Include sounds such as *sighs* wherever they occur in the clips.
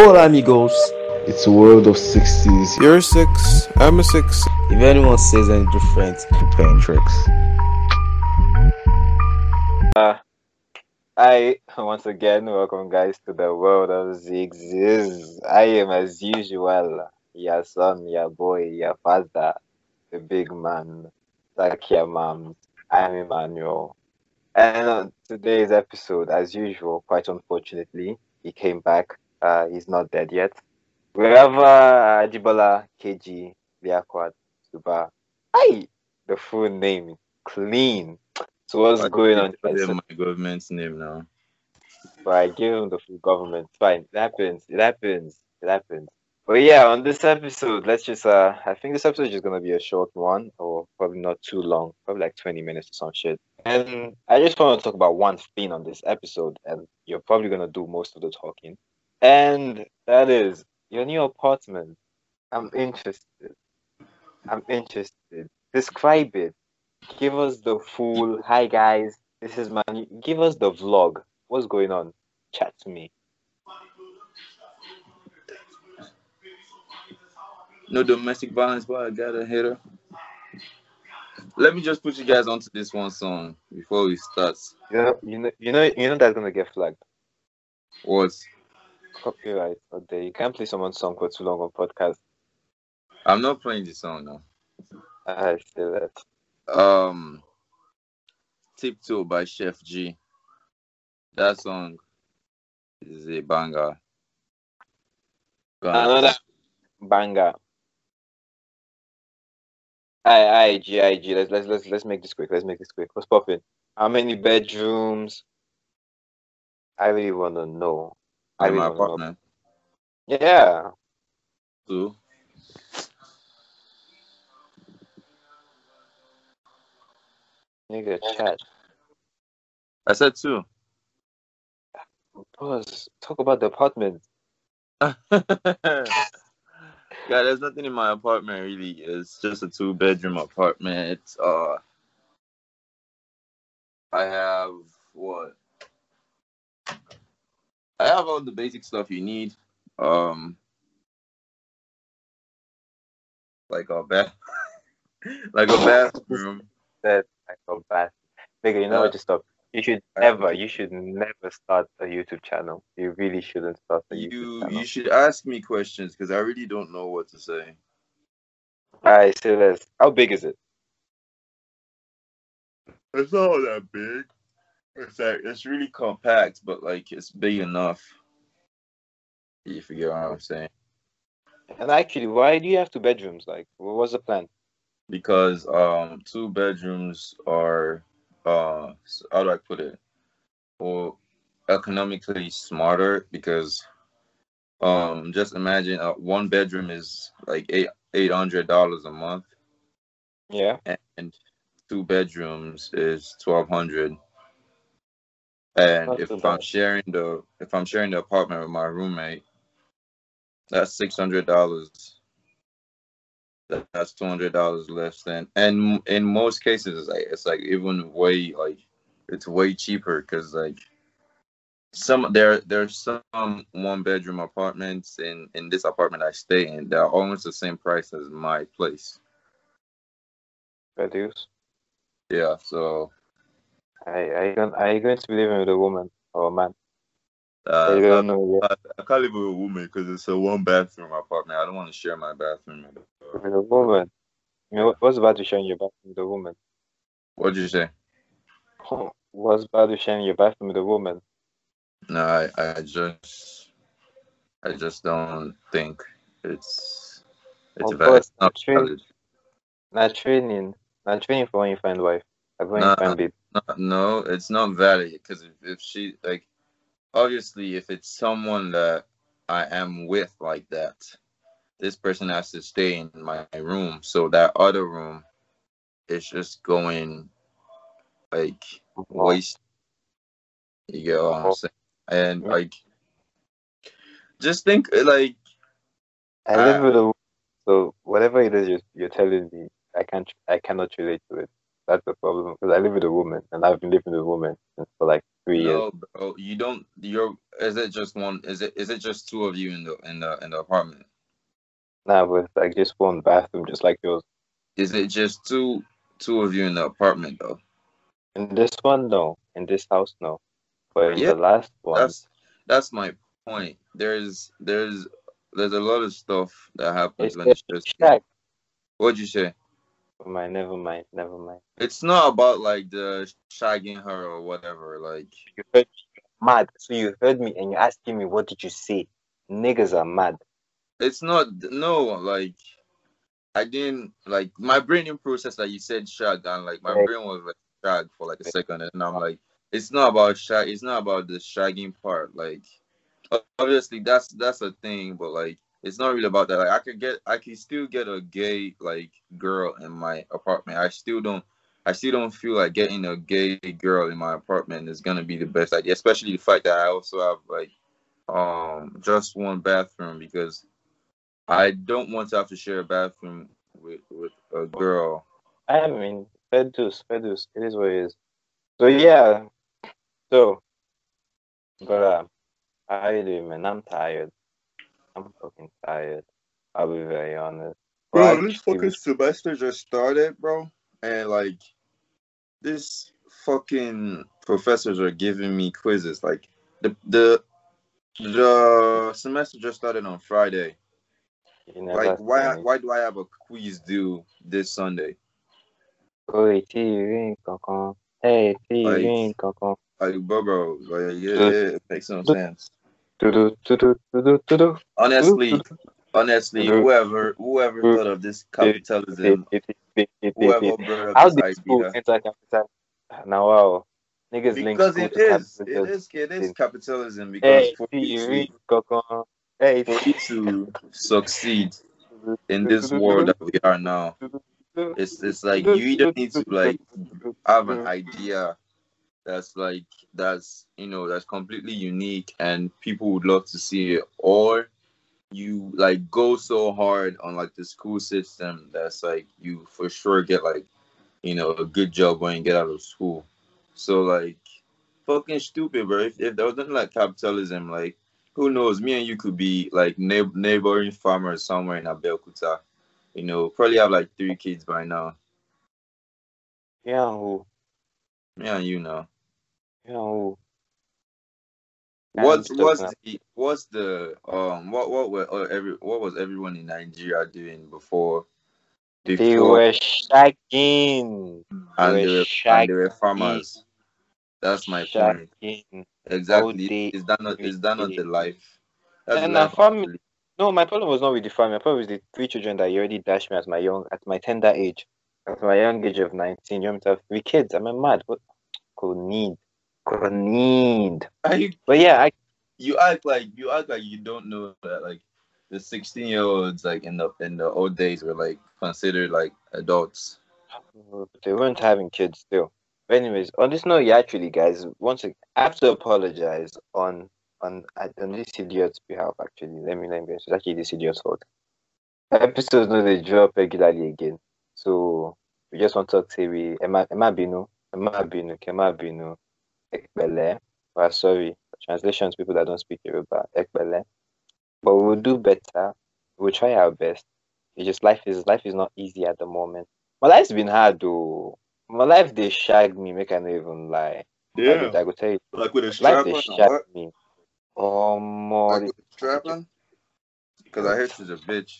Hola amigos. It's a world of 60s. You're a six. I'm a six. If anyone says any different, you're playing tricks. Hi, uh, once again, welcome guys to the world of Ziggs. I am as usual your son, your boy, your father, the big man, like your mom. I'm Emmanuel. And on today's episode, as usual, quite unfortunately, he came back. Uh, he's not dead yet. Wherever uh, Ajibola KG Liakwad Suba. Hi! The full name, clean. So what's I going on? My government's name now. But I give him the full government. Fine. It happens. It happens. It happens. But yeah, on this episode, let's just uh I think this episode is just gonna be a short one or probably not too long, probably like 20 minutes or some shit. And I just want to talk about one thing on this episode, and you're probably gonna do most of the talking. And that is your new apartment. I'm interested. I'm interested. Describe it. Give us the full hi guys. This is my new give us the vlog. What's going on? Chat to me. No domestic violence, but I got a hitter. Let me just put you guys onto this one song before we start. You know, you know, you know, you know that's gonna get flagged. What? Copyright. Or there, you can't play someone's song for too long on podcast. I'm not playing the song now. I say that. Um, Tiptoe by Chef G. That song is a banger. Another banger. I, I, G, I, G. Let's let's let's let's make this quick. Let's make this quick. What's popping? How many bedrooms? I really want to know. I my apartment Yeah. too. Nigga, chat. I said two. Pause. Talk about the apartment. *laughs* yeah, there's nothing in my apartment really. It's just a two bedroom apartment. It's Uh I have what? I have all the basic stuff you need. Um like a bath *laughs* like a bathroom. That I felt bad. Nigga, you know Uh, what? Just stop. You should never. You should never start a YouTube channel. You really shouldn't start a YouTube You channel. you should ask me questions because I really don't know what to say. Alright, so let's. How big is it? It's not that big. It's like it's really compact, but like it's big enough. You get what I'm saying. And actually, why do you have two bedrooms? Like, what was the plan? Because um two bedrooms are uh how do I put it? Well economically smarter because um just imagine uh, one bedroom is like eight eight hundred dollars a month Yeah. and two bedrooms is twelve hundred. And if I'm sharing the if I'm sharing the apartment with my roommate, that's six hundred dollars. That's two hundred dollars less than, and in most cases, it's like it's like even way like it's way cheaper because like some there there's some one bedroom apartments in in this apartment I stay in. They're almost the same price as my place. Reduce. Yeah, so Are, you going? Are you going to be living with a woman or a man? uh, you don't know. I, I can't live with a woman because it's a one bathroom apartment. I don't want to share my bathroom. with a woman. You know what- what's about to share in your bathroom with a woman? What'd you say? What's about to share your bathroom with a woman? No, I, I just, I just don't think it's, it's Of course, It's not true. valid. Not training. Not training for when you find wife. When Nah. you find babe. No, no, it's not valid because if, if she like, obviously, if it's someone that I am with like that, this person has to stay in my room. So that other room is just going like waste. You get what I'm oh. saying? And like, just think like I live with a so whatever it is you're, you're telling me, I can't, I cannot relate to it. That's the problem because I live with a woman and I've been living with a woman since for like three years. No, bro. You don't. You're. Is it just one? Is it? Is it just two of you in the in the in the apartment? Nah, with like just one bathroom, just like yours. Is it just two two of you in the apartment though? In this one, no. In this house, no. But in Yeah, the last one, That's that's my point. There's there's there's a lot of stuff that happens it's when it's just. shack. What'd you say? Never mind, never mind, never mind. It's not about like the shagging her or whatever. Like You heard me. Mad. So you heard me and you're asking me what did you say? Niggas are mad. it's not no like I didn't like my brain didn't process like you said shag and like my Right. brain was like shag for like a second and I'm like it's not about shag it's not about the shagging part like obviously that's that's a thing but like it's not really about that like I could get I can still get a gay like girl in my apartment I still don't I still don't feel like getting a gay girl in my apartment is gonna be the best idea especially the fact that I also have like um just one bathroom because I don't want to have to share a bathroom with with a girl. I mean, Fedus, Fedus, it is what it is. So yeah, so, but uh, how you doing, man? I'm tired. I'm fucking tired. I'll be very honest. Well, actually, semester just started, bro, and like this fucking professors are giving me quizzes. Like the the the semester just started on Friday. Like why me. why do I have a quiz due this Sunday? Oi, tí rí nǹkankan. Hey, Like- rí nǹkankan. Like bro, bro, like yeah, yeah, it makes no sense. Honestly, honestly, whoever whoever thought of this capitalism, How whoever up did school enter capital? Now, wow. Niggas link because it is, it capitalism. is, it is capitalism. Because Hey, for you to. Hey, for you to succeed in this world that we are now, it's it's like you either need to like have an idea that's like that's you know that's completely unique and people would love to see it. Or you like go so hard on like the school system that's like you for sure get like you know a good job when you get out of school. So like fucking stupid bro. If, if there was nothing like capitalism like who knows? Me and you could be like neigh- neighboring farmers somewhere in Abeokuta. You know probably have like three kids by now. Yeah, who? and you know What's I'm what's talking the what's the um what what were uh, every what was everyone in Nigeria doing before They were shagging. and they were were and they were farmers. That's my point. Exactly. day, Is that not is that not the life? That's And life. family. No, my problem was not with the family. My problem was the three children that you already dashed me at my young, at my tender age, at my young age of nineteen. You want me to have three kids? I'm I mad? What? Could need, I, But yeah, I you act like you act like you don't know that like the sixteen year olds like in the in the old days were like considered like adults. Mm, they weren't having kids still. But anyways, on this note, yeah, actually, guys, once again, I have to apologize on on on this idiot's behalf. Actually, let me let me. It's actually this idiot's fault. Episodes no they drop regularly again, so we just want to talk say we Emma Emma Binu Emma Binu Kema Binu Ekbele. We're sorry. Translations people that don't speak Yoruba Ekbele, but we'll do better. We'll try our best. It's just life is life is not easy at the moment. My life's been hard though. My life they shag me, make I not even lie. Go, I go tell you, Like with a life they shag me. Oh more Like with a strap on? Because I heard she's a bitch.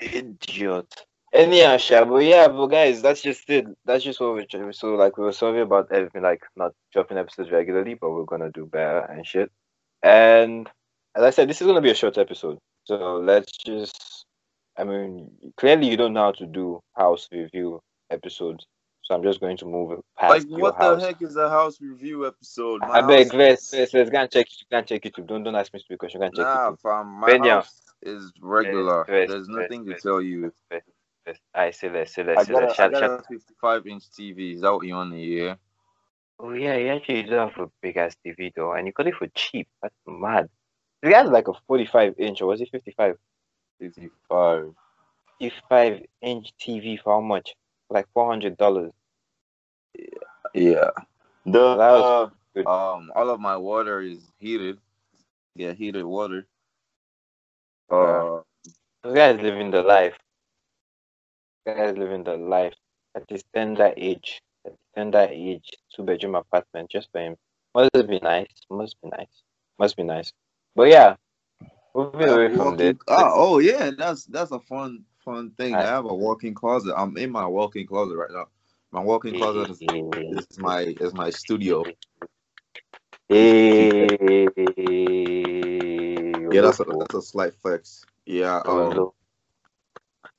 idiot. Anyhow, sha, but yeah, but guys, that's just it. That's just what we're trying. So like we were sorry about everything, like not dropping episodes regularly, but we're gonna do better and shit. And as I said, this is gonna be a short episode. So let's just I mean clearly you don't know how to do house review episodes. So I'm just going to move past Like what the house. heck is a house review episode? My I beg, let's, let's, let's go and check it. you can check YouTube. Don't don't ask me stupid question. Go and check Nah, YouTube. fam, my Benya. house is regular. Yes, There's yes, nothing yes, to tell you. I say I let's say got, let's a, I shout, got a 55 inch TV. Is that what you want to hear? Oh yeah, you actually do have a big ass TV though, and you got it for cheap. That's mad. The guy's like a 45 inch, or was it 55? 55. 55 inch TV for how much? Like $400. Yeah. The That was- uh, Um, all of my water is heated. Yeah, heated water. Yeah. Uh, Those guys living the life. Guys living the life at his tender age. At tender age, two bedroom apartment just for him. Must be nice. Must be nice. Must be nice. But yeah, moving away from this. ah, oh yeah, that's that's a fun fun thing. I I- have a walk-in closet. I'm in my walk-in closet right now. My walk-in closet is, *laughs* is my is my studio. Hey, Yeah, that's a that's a slight flex. Yeah. Um,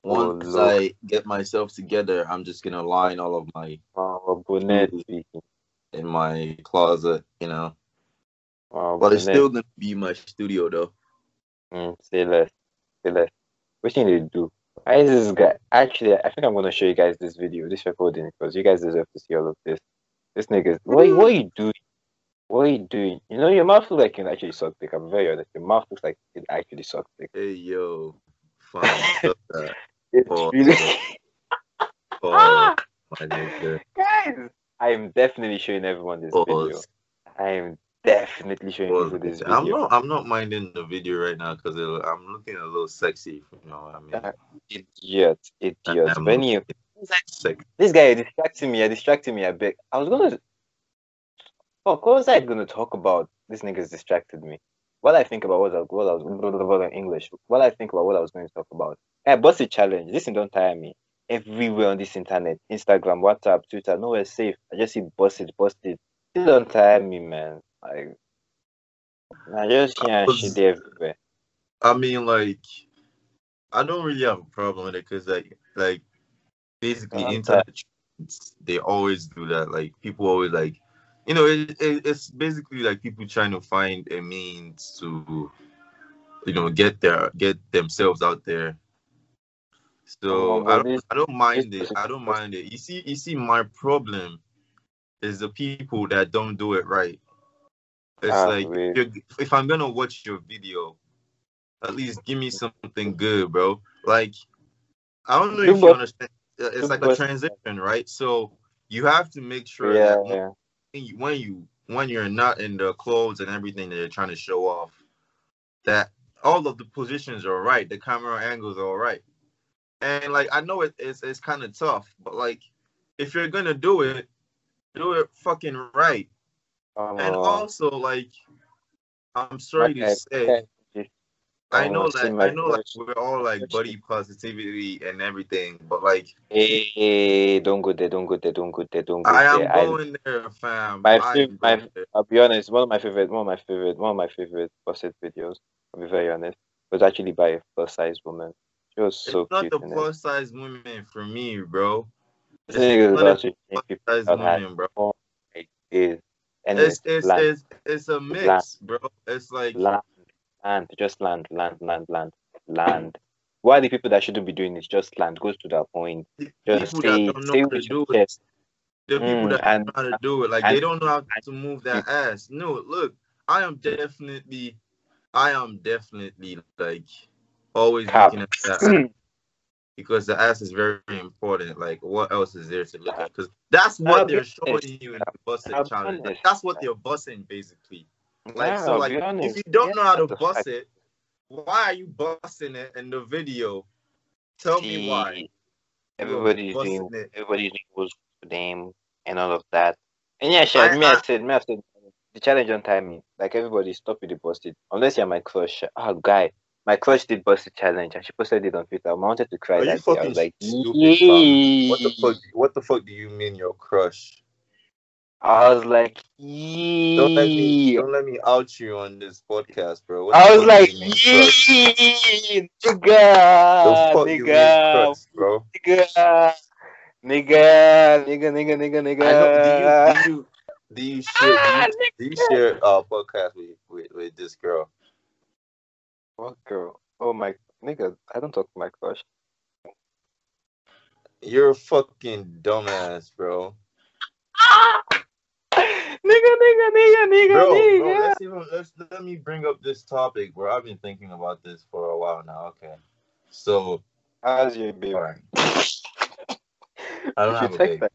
once Oh, I get myself together, I'm just gonna line all of my Oh, in my closet, you know. Oh, But it's still gonna be my studio though. Mm, say less. Say less. What you need to do? Why is this guy? Actually, I think I'm gonna show you guys this video, this recording, because you guys deserve to see all of this. This nigga, what, what are you doing? What are you doing? You know, your mouth looks like can actually suck dick. I'm very honest. Your mouth looks like it actually sucks dick. Hey yo, fine. *laughs* It's Oh, really. *laughs* Oh, Ah! *laughs* my nigga. guys, I am definitely showing everyone this video. I am definitely showing Pause. people this I'm not. I'm not minding the video right now because I'm looking a little sexy. You know what I mean? Uh, Idiot, idiot. I'm But this guy is distracting me. You're distracting me a bit. I was gonna. Fuck, what was I gonna talk about? This nigga's distracted me. What I think about what I, what I was in English. What I think about what I was going to talk about. Hey, bust a challenge. Listen, don't tire me. Everywhere on this internet, Instagram, WhatsApp, Twitter, nowhere safe. I just see busted, busted. Still don't tire me, man. Like, I just hear shit everywhere. I mean, like, I don't really have a problem with it because, like, like basically, Uh, internet they always do that. Like, people always like, you know, it, it, it's basically like people trying to find a means to, you know, get their get themselves out there. So Oh, I don't, I don't mind it. I don't mind it. You see, you see, my problem is the people that don't do it right. It's Ah, like if, I'm gonna watch your video, at least give me something good, bro. Like I don't know if you understand. It's like a transition, right? So you have to make sure Yeah, that yeah. When you, when you when you're not in the clothes and everything that you're trying to show off, that all of the positions are right, the camera angles are all right. And like I know it, it's it's kind of tough, but like if you're gonna do it, do it fucking right. And Oh, also like I'm sorry okay, to say, okay. I Oh, know see that my I know like we're all like buddy positivity and everything, but like Hey, hey, don't go there, don't go there, don't go there, don't go I am there. I, going there, fam. My I fav- my- there. I'll be honest, one of my favorite, one of my favorite, one of my favorite busted videos. I'll be very honest. Was actually by a plus size woman. She was so it's not cute. the plus size women for me, bro. This nigga is not a about to Plus size women, bro. is and It's it's it's it's it's a mix, bro. It's like land, land, just land, land, land, land, land. Why are the people that shouldn't be doing this just land? Goes to that point. Just people stay that don't know how to with do your it. chest. The people Mm, that and- know how to do it, like and- they don't know how to move that ass. No, look, I am definitely, I am definitely like always Cap. looking at that *clears throat* because the ass is very important. Like, what else is there to look at? Because that's what they're showing you in the busting challenge. Like, that's what they're busting basically. Like, Yeah, so, like, if you don't Yeah, know how to bust it, why are you busting it in the video? Tell me why. See, You are Everybody's it. everybody's what's for them and all of that. And yeah, sure, I- me I I- said, me I said the challenge don't time me. Like everybody stop with the busted. Unless you're my crush. Oh guy. My crush did busted challenge and she posted it on Twitter. I wanted to cry Are you that day. I was like, stupid. What the fuck? What the fuck do you mean your crush? I was like, Don't let me don't let me out you on this podcast, bro. What I was like, you yee, The nigga, fuck you mean nigga, bro? nigga, nigga, nigga, nigga, nigga, nigga. I know. Do you do you do you share Ah, do you, do you share a podcast with, with with this girl? What girl? Oh my nigga, I don't talk to my crush. You're a fucking dumbass, bro. Nigga, nigga, nigga, nigga, Bro, bro, nigga. let's even let's let me bring up this topic, bro. I've been thinking about this for a while now. Okay, so How's your baby? all right, *laughs* I don't You have a text baby.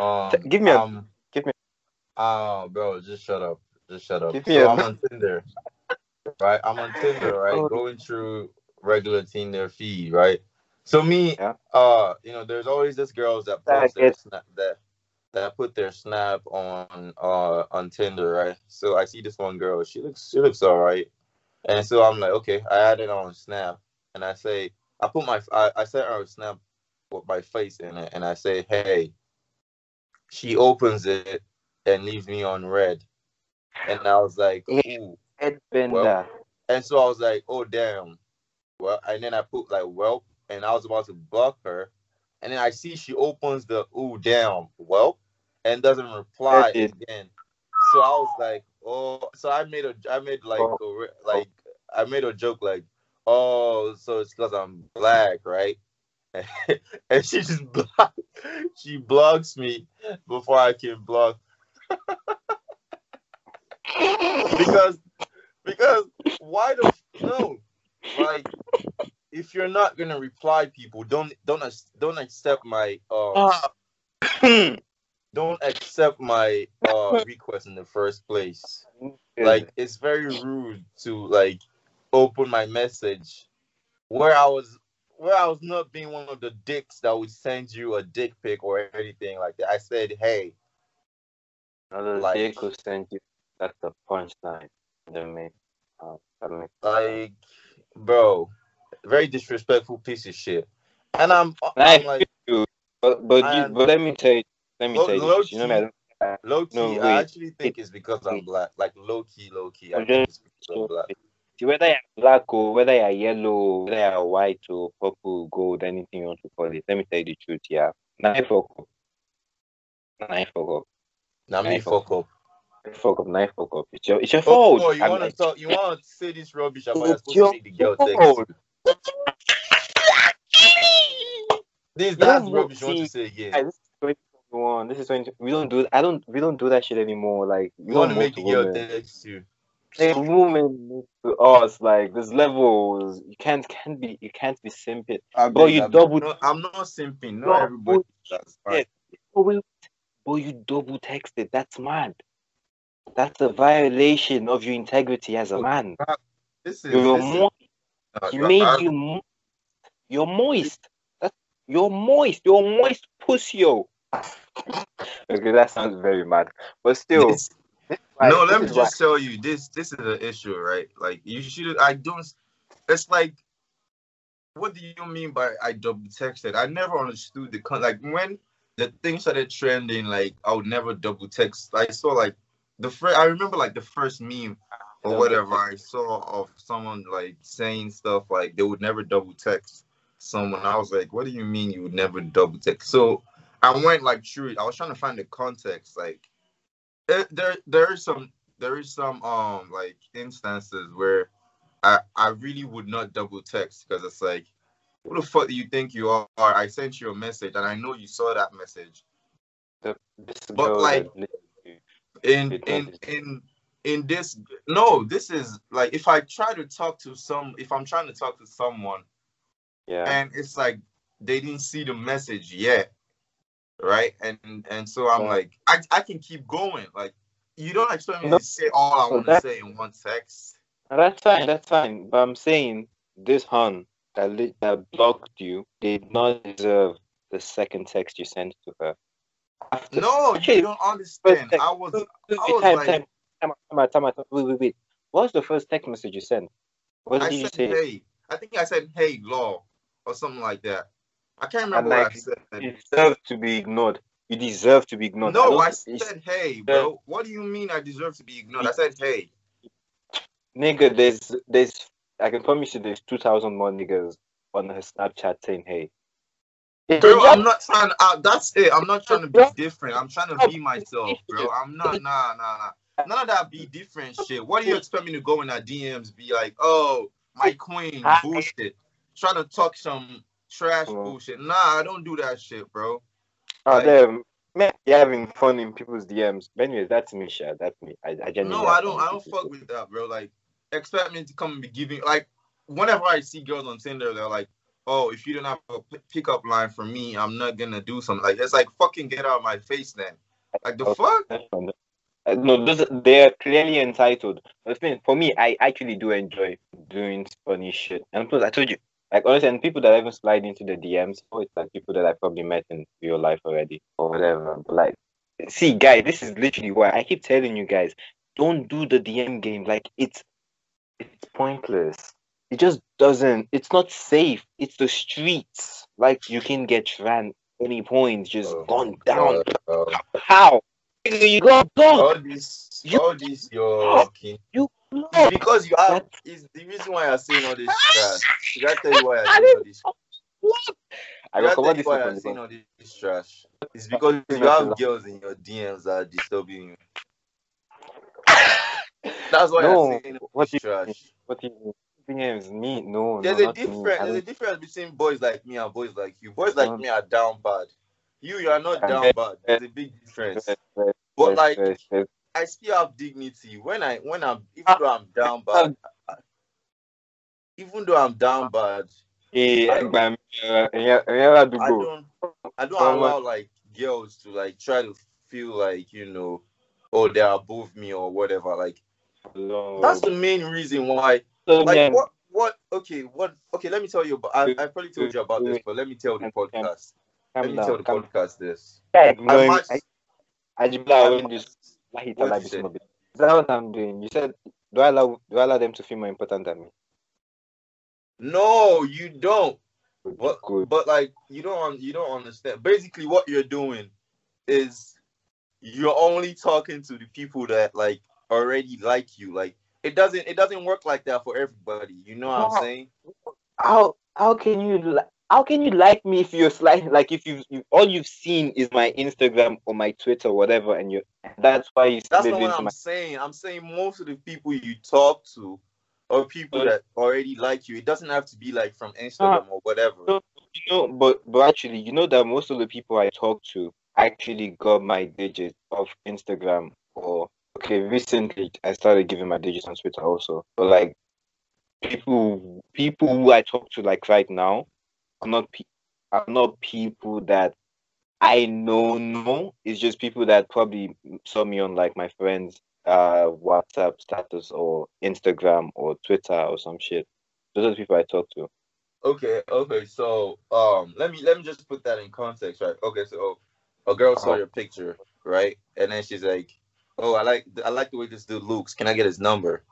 Um, Te- give me a- um, give me- Oh, bro, just shut up. Just shut up. Give me So a- I'm on Tinder, right? I'm on Tinder, *laughs* right? Oh. Going through regular Tinder feed, right? So me, Yeah. uh, you know, there's always this girls that That post their gets- that that put their snap on uh on Tinder, right? So I see this one girl, she looks she looks all right, and so I'm like, okay, I added on Snap, and I say, I put my I, I sent her a snap with my face in it, and I say, hey. She opens it and leaves me on red, and I was like, ooh. Headbender. Well, And so I was like, oh damn. Well, and then I put like well, and I was about to block her, and then I see she opens the ooh damn well, and doesn't reply again. So I was like, oh, so I made a, I made like Oh. a, like I made a joke like, oh, so it's because I'm black, right? *laughs* and she just block, *laughs* she blocks me before I can block *laughs* because because why the no like if you're not gonna reply people don't don't don't accept my um *clears throat* don't accept my uh request in the first place like it's very rude to like open my message where i was where i was not being one of the dicks that would send you a dick pic or anything like that i said hey Another like- dick will send you. That's the punchline. The main. Um, I mean, like bro very disrespectful piece of shit and i'm, I'm like but but you, but let me tell you, let me Low- tell you, low this, you know, me, I Low key, No, I actually think it's because I'm black. Like low key, low key. I I'm think just- it's because I'm black. See, whether you're black or whether you're yellow, whether you're white or purple, gold, anything you want to call it, let me tell you the truth, yeah. Now I fuck up. Now I fuck up. Now me fuck up. Fuck up, now fuck up. It's your, it's your Oh, fault. oh, you want to like, talk? You want to say this rubbish about you're supposed to make the girl text? This You that's rubbish. You want to see- say again? Guys, this is 2021. This is 20. We don't do. I don't. We don't do that shit anymore. Like we You want to make the girl text you? Like, women to us, like there's levels. You can't can't be. You can't be simping. I Bro, you double- No, I'm not simping. No, Not everybody. That's fine. But but you double texted. That's mad. That's a violation of your integrity as a Oh, man. This is. You're this is- moist. uh, He made I- you. Mo- you're moist. That's, you're moist. You're moist pussy. okay, that sounds very mad. But still, this- this no, this let me is why- just tell you this. This is an issue, right? Like you should. I don't. It's like, what do you mean by I double texted? I never understood the con. Like when the thing started trending, like I would never double text. I saw like the first. I remember like the first meme or whatever I saw of someone like saying stuff like they would never double text someone. I was like, what do you mean you would never double text? So I went like through it. I was trying to find the context. Like it, there there is some there is some um like instances where I I really would not double text because it's like who the fuck do you think you are? I sent you a message and I know you saw that message. This But, like, in in in in this no this is like if i try to talk to some if i'm trying to talk to someone yeah. and it's like they didn't see the message yet right and and so i'm Yeah. like i i can keep going like you don't expect me No. to say all i So want to say in one text that's fine. That's fine. But I'm saying this hun that li- that blocked you did not deserve the second text you sent to her. After no you don't understand i was I was like- time, out, time, out, time, out. Wait, wait, wait. What was the first text message you sent? What i did you said say? hey i think i said hey law or something like that i can't And remember what like, i said You deserve to be ignored. You deserve to be ignored. no i it's- said hey bro what do you mean i deserve to be ignored i said hey nigga, there's there's I can promise you there's two thousand more niggas on her Snapchat saying hey. Bro, I'm not trying to. Uh, that's it. I'm not trying to be different. I'm trying to be myself, bro. I'm not. Nah, nah, nah. None of that be different shit. What do you expect me to go in our DMs? Be like, oh, my queen, Hi. bullshit. Trying to talk some trash Mm. bullshit. Nah, I don't do that shit, bro. Oh, Like- damn. Man, you're having fun in people's DMs. But anyways, that's me, Sha. That's me. I, I genuinely No, I don't. I don't people. fuck with that, bro. Like, expect me to come and be giving. Like, whenever I see girls on Tinder, they're like, oh, if you don't have a p- pickup line for me, I'm not gonna do something. Like, it's like fucking get out of my face, then. Like the Okay. fuck. Uh, no, those they are clearly entitled. But thing, for me, I actually do enjoy doing funny shit. And plus, I told you, like honestly, and people that even slide into the DMs, oh, it's like people that I probably met in real life already or whatever. But like, see, guys, this is literally why I keep telling you guys, don't do the DM game. Like, it's it's pointless. It just doesn't. It's not safe. It's the streets. Like, you can get ran any point, just Oh, gone down. Uh, How? You got all this, You- all this, your king. You It's because you have. That- Is the reason why you're saying all this trash. Did I tell you why I I'm saying all this? I Did I will tell cover you this why up on I'm the saying all this trash? It's because you have girls in your DMs that are disturbing you. That's why No, I'm saying all what this do you mean? trash. What is DMs? Me? No, There's no, a not me. There's a difference between boys like me and boys like you. Boys like Mm. me are down bad. You, you are not down bad. There's a big difference. But yes, like, yes, yes. I still have dignity when I when I'm even Ah. though I'm down bad. Even though I'm down bad, Eh, I don't- Ẹgbà mi, ẹ̀yẹ́- ẹ̀yẹ́ I don't I don't allow like girls to like try to feel like you know, oh they're above me or whatever. Like that's the main reason why. So, Like yeah, what what okay what okay let me tell you about I I probably told you about this, but let me tell the podcast. Let me tell the podcast this. I matched- Ajibola, I when you it, What like you this said? mobile. Is that what I'm doing? You said, do I allow do I allow them to feel more important than me? No, you don't. Good, What? good. But like you don't you don't understand. Basically, what you're doing is you're only talking to the people that like already like you. Like it doesn't it doesn't work like that for everybody. You know what I'm saying? How how can you how can you like me if you're sliding like if you you all you've seen is my Instagram or my Twitter or whatever and you that's why you That's not what I'm my saying. I'm saying most of the people you talk to are people that already like you. It doesn't have to be like from Instagram or whatever. No. you know but but actually you know that most of the people I talk to actually got my digits off Instagram or okay recently I started giving my digits on Twitter also but like people people who I talk to like right now are not pe- are not people that I know know. It's just people that probably saw me on like my friends' uh WhatsApp status or Instagram or Twitter or some shit. Those are the people I talk to. Okay, okay. So um let me let me just put that in context, right? Okay, so a girl saw Uh-huh. your picture, right? And then she's like, "Oh, I like I like the way this dude looks. Can I get his number?"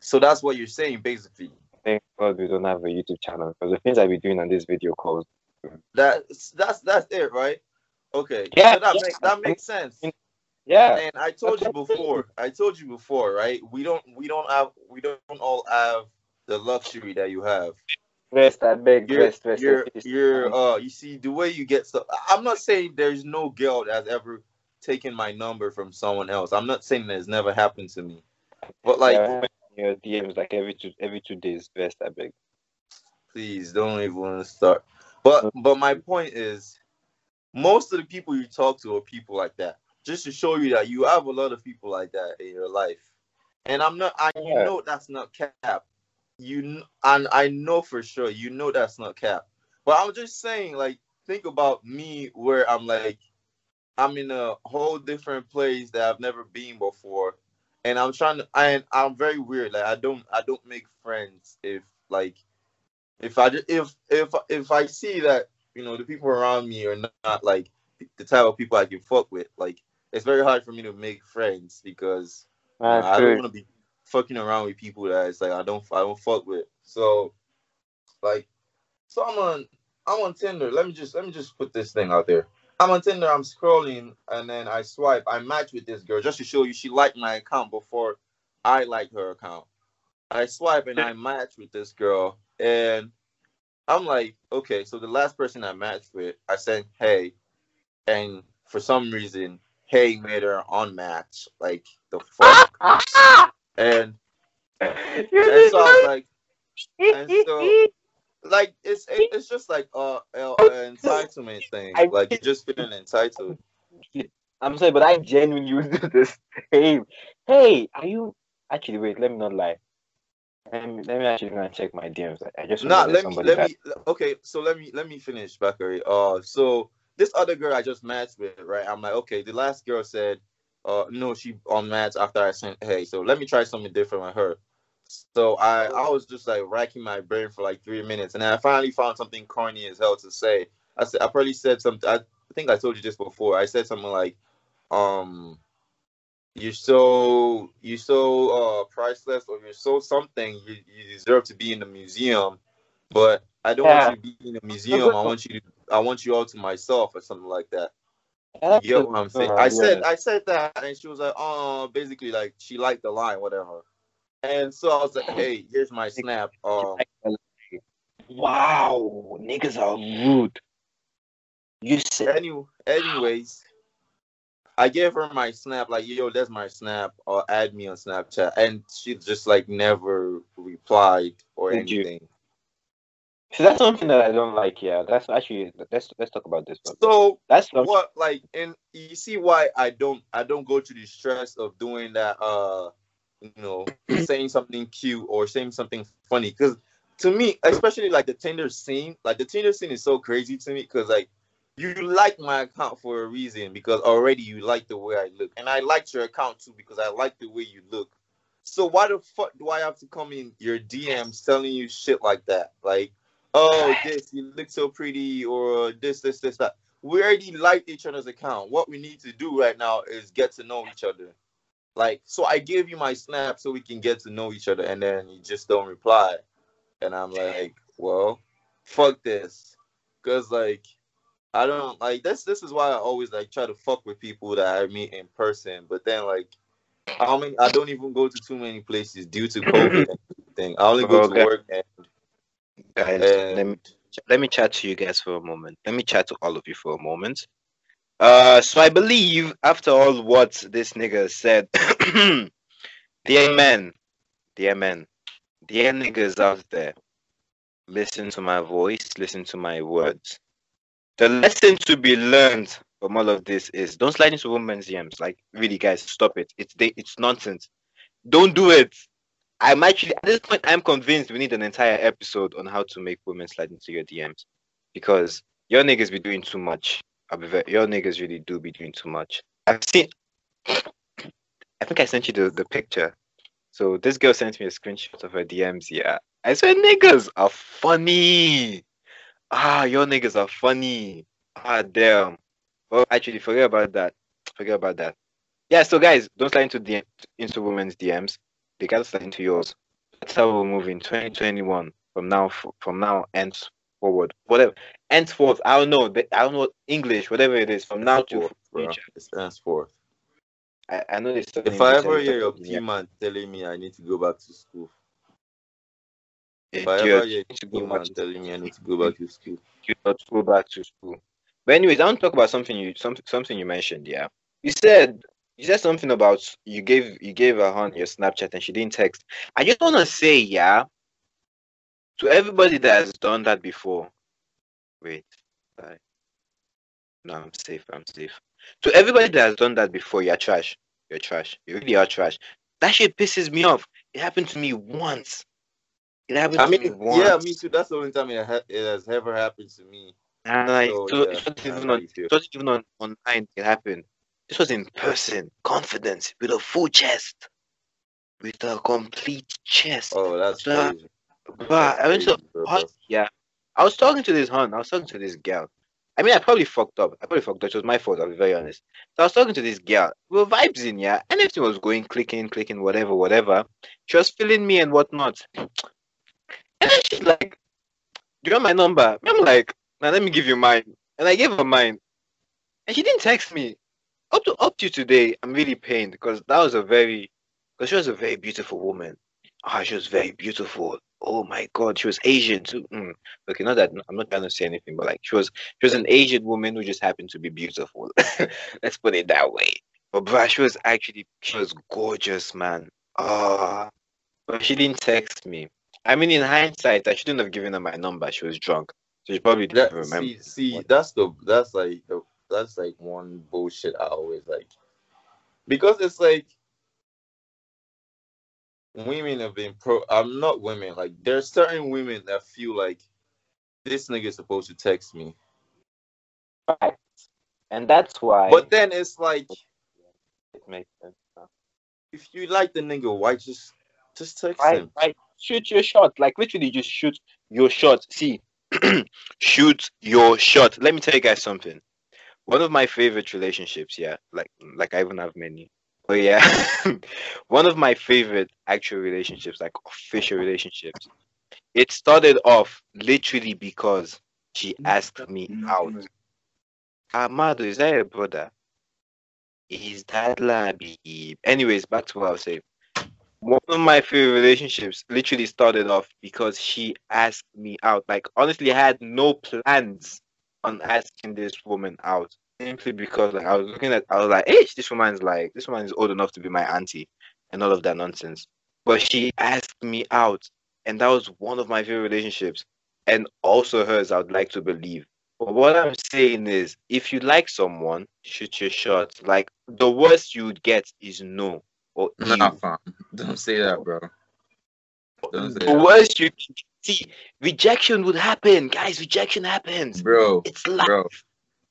So that's what you're saying, basically. Thank God we don't have a YouTube channel because the things I be doing on this video calls. That's that's that's it, right? Okay. Yeah, So that yeah. makes that makes sense. Yeah, And I told you before. I told you before, right? We don't we don't have we don't all have the luxury that you have. rest. I beg, you're, rest, rest. you're, rest. you're, uh, you see the way you get stuff. I'm not saying there's no girl that's ever taken my number from someone else. I'm not saying that it's never happened to me, but like, Yeah, your DMs like every two every two days. Best, I beg. please don't even start. But, mm. but my point is, most of the people you talk to are people like that. Just to show you that you have a lot of people like that in your life, and I'm not. I you know that's not cap. You and I know for sure you know that's not cap. But I'm just saying, like, think about me where I'm like, I'm in a whole different place that I've never been before, and I'm trying to. And I'm very weird. Like, I don't, I don't make friends if like, if I ju- if if if I see that you know the people around me are not, not like the type of people I can fuck with. Like, it's very hard for me to make friends because you know, I don't want to be fucking around with people that it's like I don't I don't fuck with. So like so I'm on I'm on Tinder. Let me just let me just put this thing out there. I'm on Tinder, I'm scrolling and then I swipe, I match with this girl just to show you she liked my account before I liked her account. I swipe and I match with this girl and I'm like, okay, so the last person I matched with, I said hey, and for some reason, hey made her unmatch. Like the fuck. *laughs* and and so I was like, and so *laughs* like it's it's just like uh, uh entitlement thing. Like you're just feeling entitled. I'm sorry, but I genuinely would do the same. Hey, are you actually wait, let me not lie. Let me, let me actually go and check my DMs. I just Nah, let me let me okay, so let me let me finish, Bakari. Uh so this other girl I just matched with, right? I'm like, okay, the last girl said, Uh, no, she on mats after I sent. Hey, so let me try something different with her. So I I was just like racking my brain for like three minutes, and then I finally found something corny as hell to say. I said I probably said something. I think I told you this before. I said something like, um, you're so you're so uh priceless, or you're so something. You you deserve to be in the museum, but I don't Yeah. want you to be in the museum. I want you to I want you all to myself or something like that. You That's a- what I'm saying? uh, I said. I said that, and she was like, "Oh, basically, like she liked the line, whatever." And so I was like, "Hey, here's my snap." Um, Wow, niggas are rude. You said any, anyways, I gave her my snap, like, "Yo, that's my snap," or add me on Snapchat, and she just like never replied or Did you? anything. See, that's something that I don't like. Yeah, that's actually let's let's talk about this. One. So That's something. what like and you see why I don't I don't go to the stress of doing that uh you know saying something cute or saying something funny. Because to me especially like the Tinder scene like the Tinder scene is so crazy to me because like you like my account for a reason because already you like the way I look. And I liked your account too because I like the way you look. So why the fuck do I have to come in your DMs telling you shit like that? Like oh this you look so pretty or this this this that. We already like each other's account. What we need to do right now is get to know each other. Like, so I gave you my snap so we can get to know each other, and then you just don't reply. And I'm like, well, fuck this. Cause like I don't like this this is why I always like try to fuck with people that I meet in person. But then like I mean I don't even go to too many places due to COVID and *clears throat* everything. I only go Okay. to work and, Guys, and let me let me chat to you guys for a moment. Let me chat to all of you for a moment. Uh, so I believe after all what this nigga said, dear men, dear men, dear niggas out there, listen to my voice, listen to my words. The lesson to be learned from all of this is don't slide into women's DMs. Like, really, guys, stop it. It's they, it's nonsense. Don't do it. I'm actually at this point. I'm convinced we need an entire episode on how to make women slide into your DMs because your niggas be doing too much. I'll be very, your niggas really do be doing too much. I've seen. I think I sent you the, the picture. So this girl sent me a screenshot of her DMs. Yeah, I said niggas are funny. Ah, your niggas are funny. Ah, damn. Well, actually, forget about that. Forget about that. Yeah. So guys, don't slide into DM, into women's DMs. They gotta slide into yours. That's how we'll move in 2021 from now from now and forward. Whatever. Henceforth, I don't know. I don't know English, whatever it is. From now to future. It's henceforth. I, I know this. If I ever hear your P man telling me I need to go back to school, if I ever hear P man telling me I need to go back to school, you not go back to school. But anyways, I want to talk about something you something something you mentioned. Yeah, you said you said something about you gave you gave her on your Snapchat and she didn't text. I just want to say, yeah, to everybody that has done that before. Wait, sorry. no, I'm safe. I'm safe. To everybody that has done that before, you're trash. You're trash. You really are trash. That shit pisses me off. It happened to me once. It happened I to me once. yeah, me too. That's the only time it, ha- it has ever happened to me. And like, So, so yeah, it wasn't I even on, you feel. it wasn't even on online. It happened. This was in person, confidence, with a full chest, with a complete chest. Oh, that's Bruh, crazy. Bruh, I went to Crazy, bro, hot, bro. yeah. I was talking to this hun. I was talking to this girl. I mean, I probably fucked up. I probably fucked up. It was my fault. I'll be very honest. So I was talking to this girl. We were vibes in, yeah. And everything was going, clicking, clicking, whatever, whatever. She was feeling me and whatnot. And then she's like, "Do you want my number?" I'm like, "Now let me give you mine." And I gave her mine, and she didn't text me. Up to up to today, I'm really pained because that was a very, because she was a very beautiful woman. Ah, she was very beautiful. Oh my God, she was Asian too. Mm. Okay, not that I'm not trying to say anything, but like she was, she was an Asian woman who just happened to be beautiful. *laughs* Let's put it that way. But bruh, she was actually, she was gorgeous, man. Ah, but she didn't text me. I mean, in hindsight, I shouldn't have given her my number. She was drunk, so she probably didn't That, remember. see, see, that's the that's like the that's like one bullshit I always like because it's like women have been pro. I'm not women. Like there's certain women that feel like this nigga is supposed to text me, Right. And that's why. but then it's like It makes sense. If you like the nigga, why just just text Right, him? right. Shoot your shot. Like literally, just shoot your shot. See, *clears throat* shoot your shot. Let me tell you guys something. One of my favorite relationships, yeah, like like I even have many. But yeah, *laughs* one of my favorite actual relationships, like official relationships. It started off literally because she asked me out. Amado, is that your brother? Is that Labi? Anyways, back to what I was saying. One of my favorite relationships literally started off because she asked me out. Like, honestly, I had no plans on asking this woman out. Simply because like I was looking at I was like, hey, this woman's like this woman is old enough to be my auntie and all of that nonsense. But she asked me out, and that was one of my favorite relationships. And also hers, I would like to believe. But what I'm saying is, if you like someone, shoot your shot. Like the worst you would get is no or Nah, ew. fam. Don't say that, bro. Don't say The that. worst you see, rejection would happen, guys. Rejection happens. Bro, It's life. bro.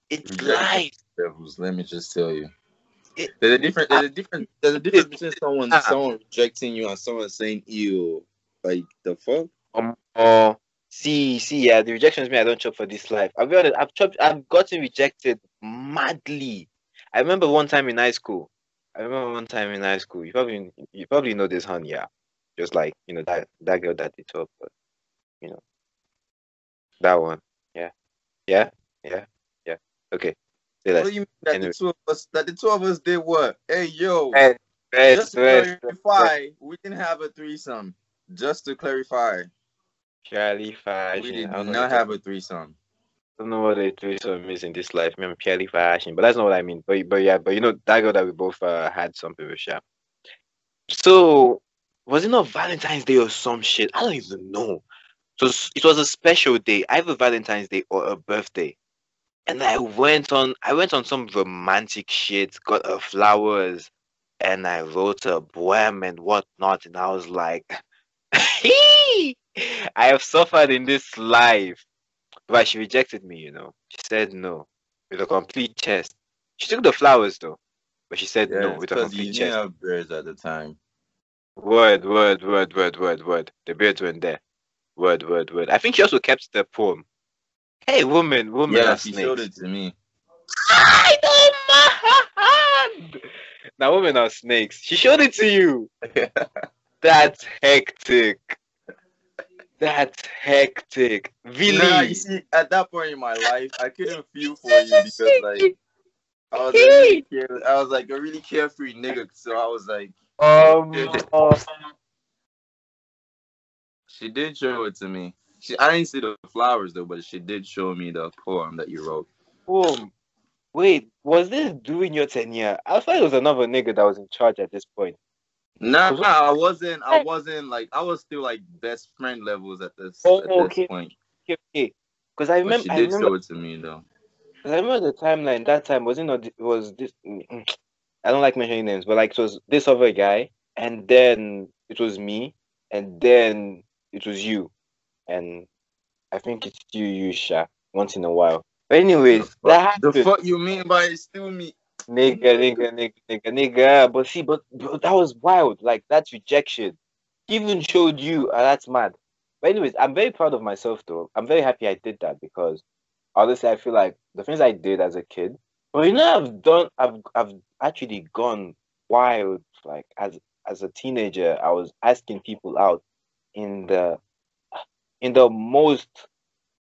It's rejection- life. Devils, let me just tell you. It- There's a different there's a different there's a difference between *laughs* someone Ah. someone rejecting you and someone saying ew. Like the fuck? Um, uh, see, see, yeah, the rejection is me. I don't chop for this life. I'll be honest. I've chopped. I've gotten rejected madly. I remember one time in high school. I remember one time in high school. You probably, you probably know this, honey. Yeah, just like you know that that girl that they talk, but you know that one. Yeah, yeah, yeah. Okay, say that. What do you mean that Anyway. the two of us that the two of us did what? Hey yo, just to clarify, we didn't have a threesome. Just to clarify, fashion. we did I not have a threesome. I don't know what a threesome is in this life. Me, I'm purely fashion, but that's not what I mean. But but yeah, but you know that girl that we both uh, had something with, yeah. So was it not Valentine's Day or some shit? I don't even know. So it was a special day, either Valentine's Day or a birthday, and I went on. I went on some romantic shit, got her flowers, and I wrote a poem and whatnot, and I was like, *laughs* I have suffered in this life. But she rejected me, you know. She said no with a complete chest. She took the flowers though, but she said Yeah, no with a you complete didn't chest. have bears at the time. Word, word, word, word, word, word. The beards weren't there. Word, word, word. I think she also kept the poem. Hey, woman, woman Yeah, she snakes. showed it to me. I don't mind. Now, women are snakes. She showed it to you. *laughs* That's hectic. That's hectic. Really? Nah, you see, at that point in my life, I couldn't feel for you because like I was really care- I was like a really carefree nigga, so I was like, um, uh, she did show it to me. She, I didn't see the flowers though, but she did show me the poem that you wrote. Boom. Wait, was this during your tenure? I thought it was another nigga that was in charge at this point. Nah, nah, I wasn't. I wasn't like I was still like best friend levels at this Oh, at this point. Okay, okay. Because I But remember, she I did remember, show it to me though. 'cause I remember the timeline. That time was it not? It was this. *sniffs* I don't like mentioning names, but like it was this other guy, and then it was me, and then it was you, and I think it's you, you, Sha, once in a while. But anyways, The that fuck, the fuck you mean by it's still me? nigga, nigga, nigga, nigga, nigga. But see, but, but that was wild. Like that's rejection. Even showed you, uh, that's mad. But anyways, I'm very proud of myself though. I'm very happy I did that because honestly, I feel like the things I did as a kid. But you know, I've done. I've I've actually gone wild. Like as as a teenager, I was asking people out in the in the most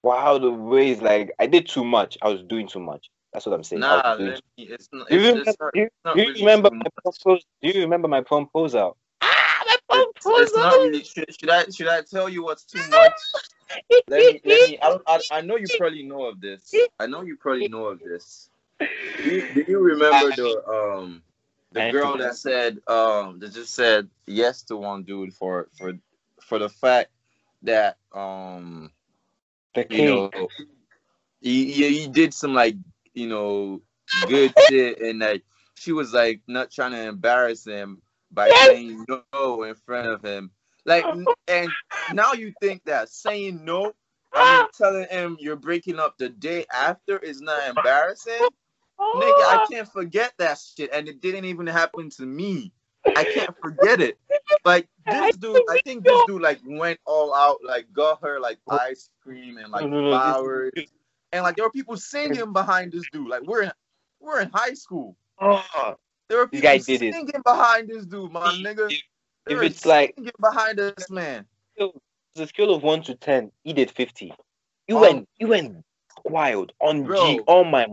wild ways. Like I did too much. I was doing too much. That's what I'm saying. Nah, doing me, it's not. do you, remember, it's not, do you, do you remember my much. proposal? Do you remember my proposal? Ah, my It's, it's not really. Should, should I should I tell you what's too *laughs* much? Let me let me. I, I, I know you probably know of this. I know you probably know of this. Do you, do you remember the um the girl that said um that just said yes to one dude for for for the fact that um the you know he, he he did some like you know good shit and like she was like not trying to embarrass him by Yes. saying no in front of him like and now you think that saying no I mean telling him you're breaking up the day after is not embarrassing Nigga, I can't forget that shit, and it didn't even happen to me. I can't forget it. Like this dude, I think this dude like went all out, like got her like oh. ice cream and like flowers, and like there were people singing behind this dude. Like we're in, we're in high school. Oh, There were This people guy did it. singing behind this dude, my nigga. if, if it's like behind this man. the scale of one to ten, he did fifty. You Oh. went, you went wild on Bro. G. Oh my,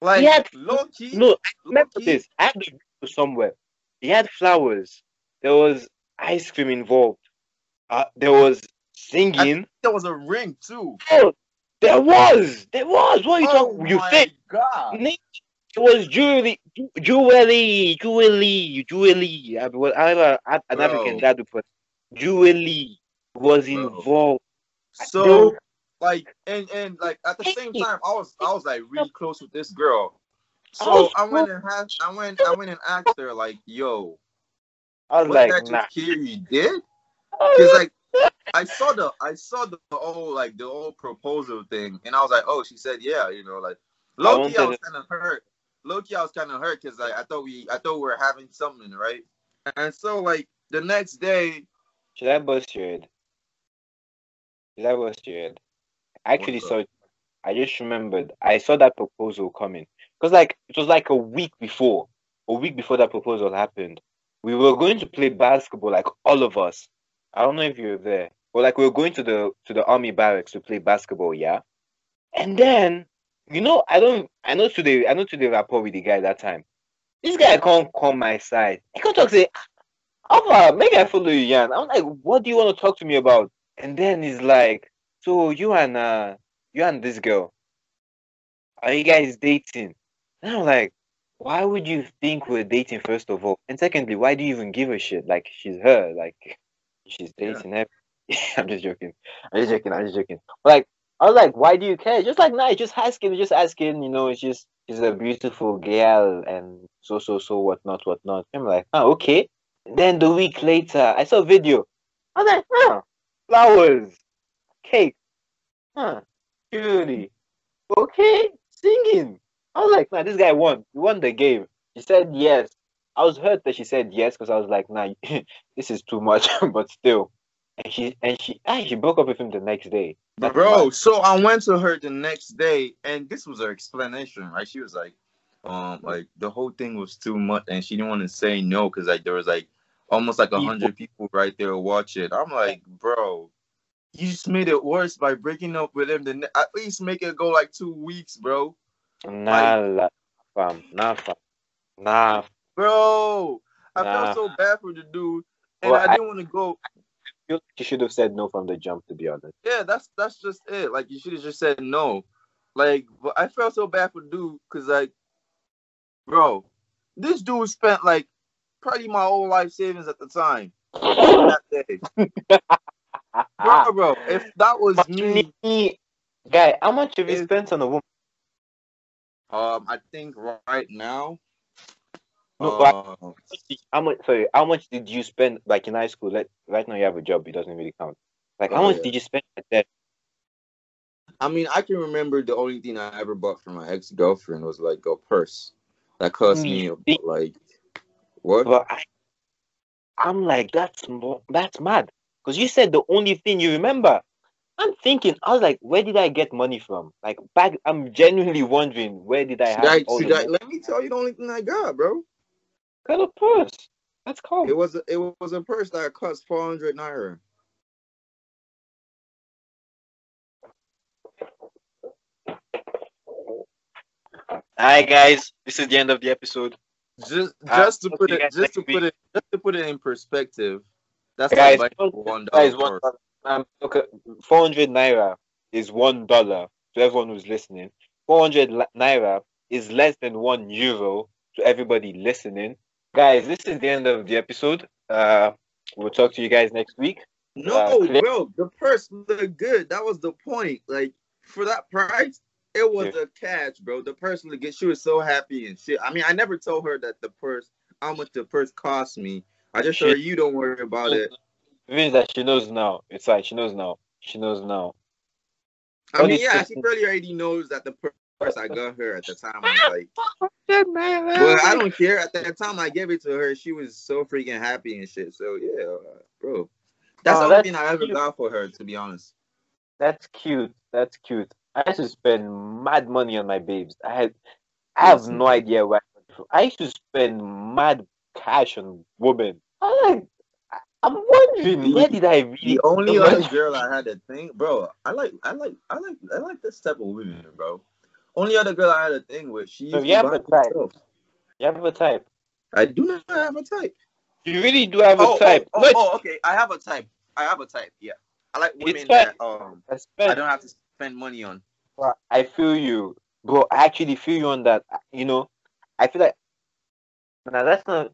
Like He had- low key. no, remember low-key, this. I have the video somewhere. He had flowers. There was ice cream involved. Uh, there was singing. There was a ring too. Oh, there was, there was. What are you oh talking? You think? God. It was jewelry, jewelry, jewelry, jewelry. I was I have a- I have an Bro. African dad who put jewelry was Bro. involved. So like and and like at the same time I was I was like really close with this girl. I So oh, was I went and had I went I went and asked her like, yo, I was what like, that nah. Kiri did? Because like I saw the I saw the whole like the whole proposal thing and I was like, oh, she said yeah, you know, like Loki. key I was kind of hurt. Loki, I was kind of hurt because like I thought we I thought we were having something right, and so like the next day, Should I bust your head? Should I bust your head? I actually What's saw. I just remembered. I saw that proposal coming. Because like it was like a week before. A week before that proposal happened. We were going to play basketball, like all of us. I don't know if you were there. But like we were going to the to the army barracks to play basketball, yeah? And then, you know, I don't I know today I know today rapport with the guy that time. This guy can't come my side. He can't talk say, Alpha, maybe I follow you, Yan. I'm like, what do you want to talk to me about? And then he's like, so you and uh you and this girl, are you guys dating? And I'm like, why would you think we're dating first of all? And secondly, why do you even give a shit? Like she's her, like she's Yeah. dating her. *laughs* I'm just joking. I'm just joking. I'm just joking. But like, I was like, why do you care? Just like, nah, just asking, just asking. You know, it's just she's a beautiful girl and so so so whatnot whatnot. I'm like, oh okay. Then the week later, I saw a video. I was like, huh, flowers, cake, huh, beauty, okay, singing. I was like, nah, this guy won. He won the game. She said yes. I was hurt that she said yes because I was like, nah, *laughs* this is too much, *laughs* but still. And she and she ah, she broke up with him the next day. That's Bro, so I went to her the next day, and this was her explanation, right? She was like, um, like the whole thing was too much, and she didn't want to say no because like there was like almost like a hundred people right there watching. I'm like, bro, you just made it worse by breaking up with him. Then at least make it go like two weeks, bro. Nah, la, fam, nah, fam, nah. Bro, I Nah. felt so bad for the dude, and Well, I I- didn't want to go. feel like She should have said no from the jump, to be honest. Yeah, that's that's just it. Like you should have just said no. Like, but I felt so bad for dude because like, bro, this dude spent like probably my whole life savings at the time. that day. *laughs* Bro, bro, if that was me, Me, guy, how much have you spent on a woman? Um, I think right now, No, uh, How much? Sorry, how much did you spend like in high school? Let right now you have a job. It doesn't really count. Like how Oh, much yeah. did you spend at that? I mean, I can remember the only thing I ever bought for my ex girlfriend was like a purse that cost me like what? But I, I'm like that's that's mad. Because you said the only thing you remember. I'm thinking. I was like, where did I get money from? Like back. I'm genuinely wondering where did I Should have I, all should the I, money? let me tell you the only thing I got, bro. Got a purse. That's cool. It was a, it was a purse that cost four hundred naira. Alright, guys. This is the end of the episode. Just Uh, just to put it just to next put it just to put it in perspective, that's Guys, like don't- one Guys, dollar. Um, okay, 400 naira is one dollar to everyone who's listening. 400 naira is less than one euro to everybody listening. Guys, this is the end of the episode. Uh, we'll talk to you guys next week. No, uh, bro, the purse looked good. That was the point. Like for that price, it was a catch, bro. The purse looked good. She was so happy and shit. I mean, I never told her that the purse, how much the purse cost me. I just told her you don't worry about it. It means that she knows now. It's like she knows now. She knows now. I mean, yeah, she probably already knows that the purse I got her at the time. I was like, *laughs* but I don't care. At that time, I gave it to her. She was so freaking happy and shit. So yeah, bro, that's Oh, the only that's thing I ever cute. got for her. To be honest, That's cute. That's cute. I used to spend mad money on my babes. I had, I have no idea why. I used to spend mad cash on women. I'm like, I- I'm wondering where did I really? the only so much- other girl I had a thing, bro. I like, I like, I like, I like this type of women, bro. Only other girl I had a thing with, she So used you have a type. herself. You have a type. I do not have a type. You really do have a Oh, type. oh, oh, oh, okay. I have a type. I have a type. Yeah, I like women fine. that um I I don't have to spend money on. I feel you, bro. I actually feel you on that. You know, I feel like now that's not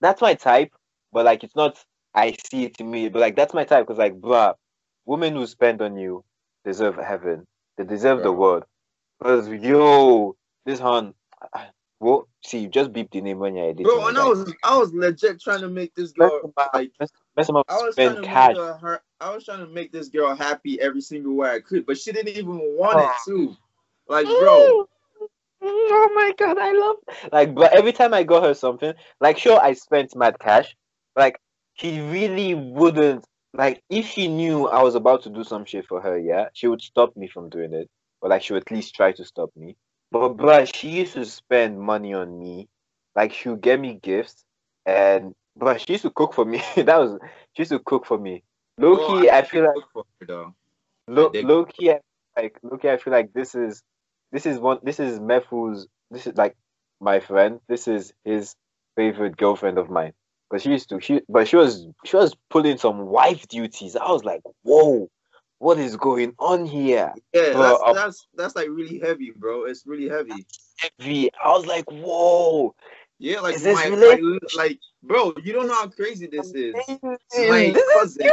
that's my type, but like it's not. I see it to me, but like that's my type because like, bruh, women who spend on you deserve heaven. They deserve the world. Because yo, this hun, *sighs* well, see, you just beep the name when you're editing. Bro, and I was I was legit trying to make this girl them like mess, mess up, I was trying spend to cash. make her, her I was trying to make this girl happy every single way I could, but she didn't even want it oh. to. Like, bro, *laughs* Oh my god, I love like but every time I got her something, like sure I spent mad cash, like she really wouldn't like if she knew I was about to do some shit for her, yeah, she would stop me from doing it. Or like she would at least try to stop me. But bruh, she used to spend money on me. Like she would get me gifts and but she used to cook for me. *laughs* that was she used to cook for me. Low bro, key, I feel like for her, though. low, dig- low key, I- like low key, I feel like this is this is one this is Mefu's this is like my friend. This is his favorite girlfriend of mine. Because she used to she but she was she was pulling some wife duties. I was like, whoa, what is going on here? Yeah, Bro, that's, that's that's like really heavy, bro. It's really heavy. Heavy. I was like, whoa. Yeah, like my, my like, bro, you don't know how crazy this is. My cousins,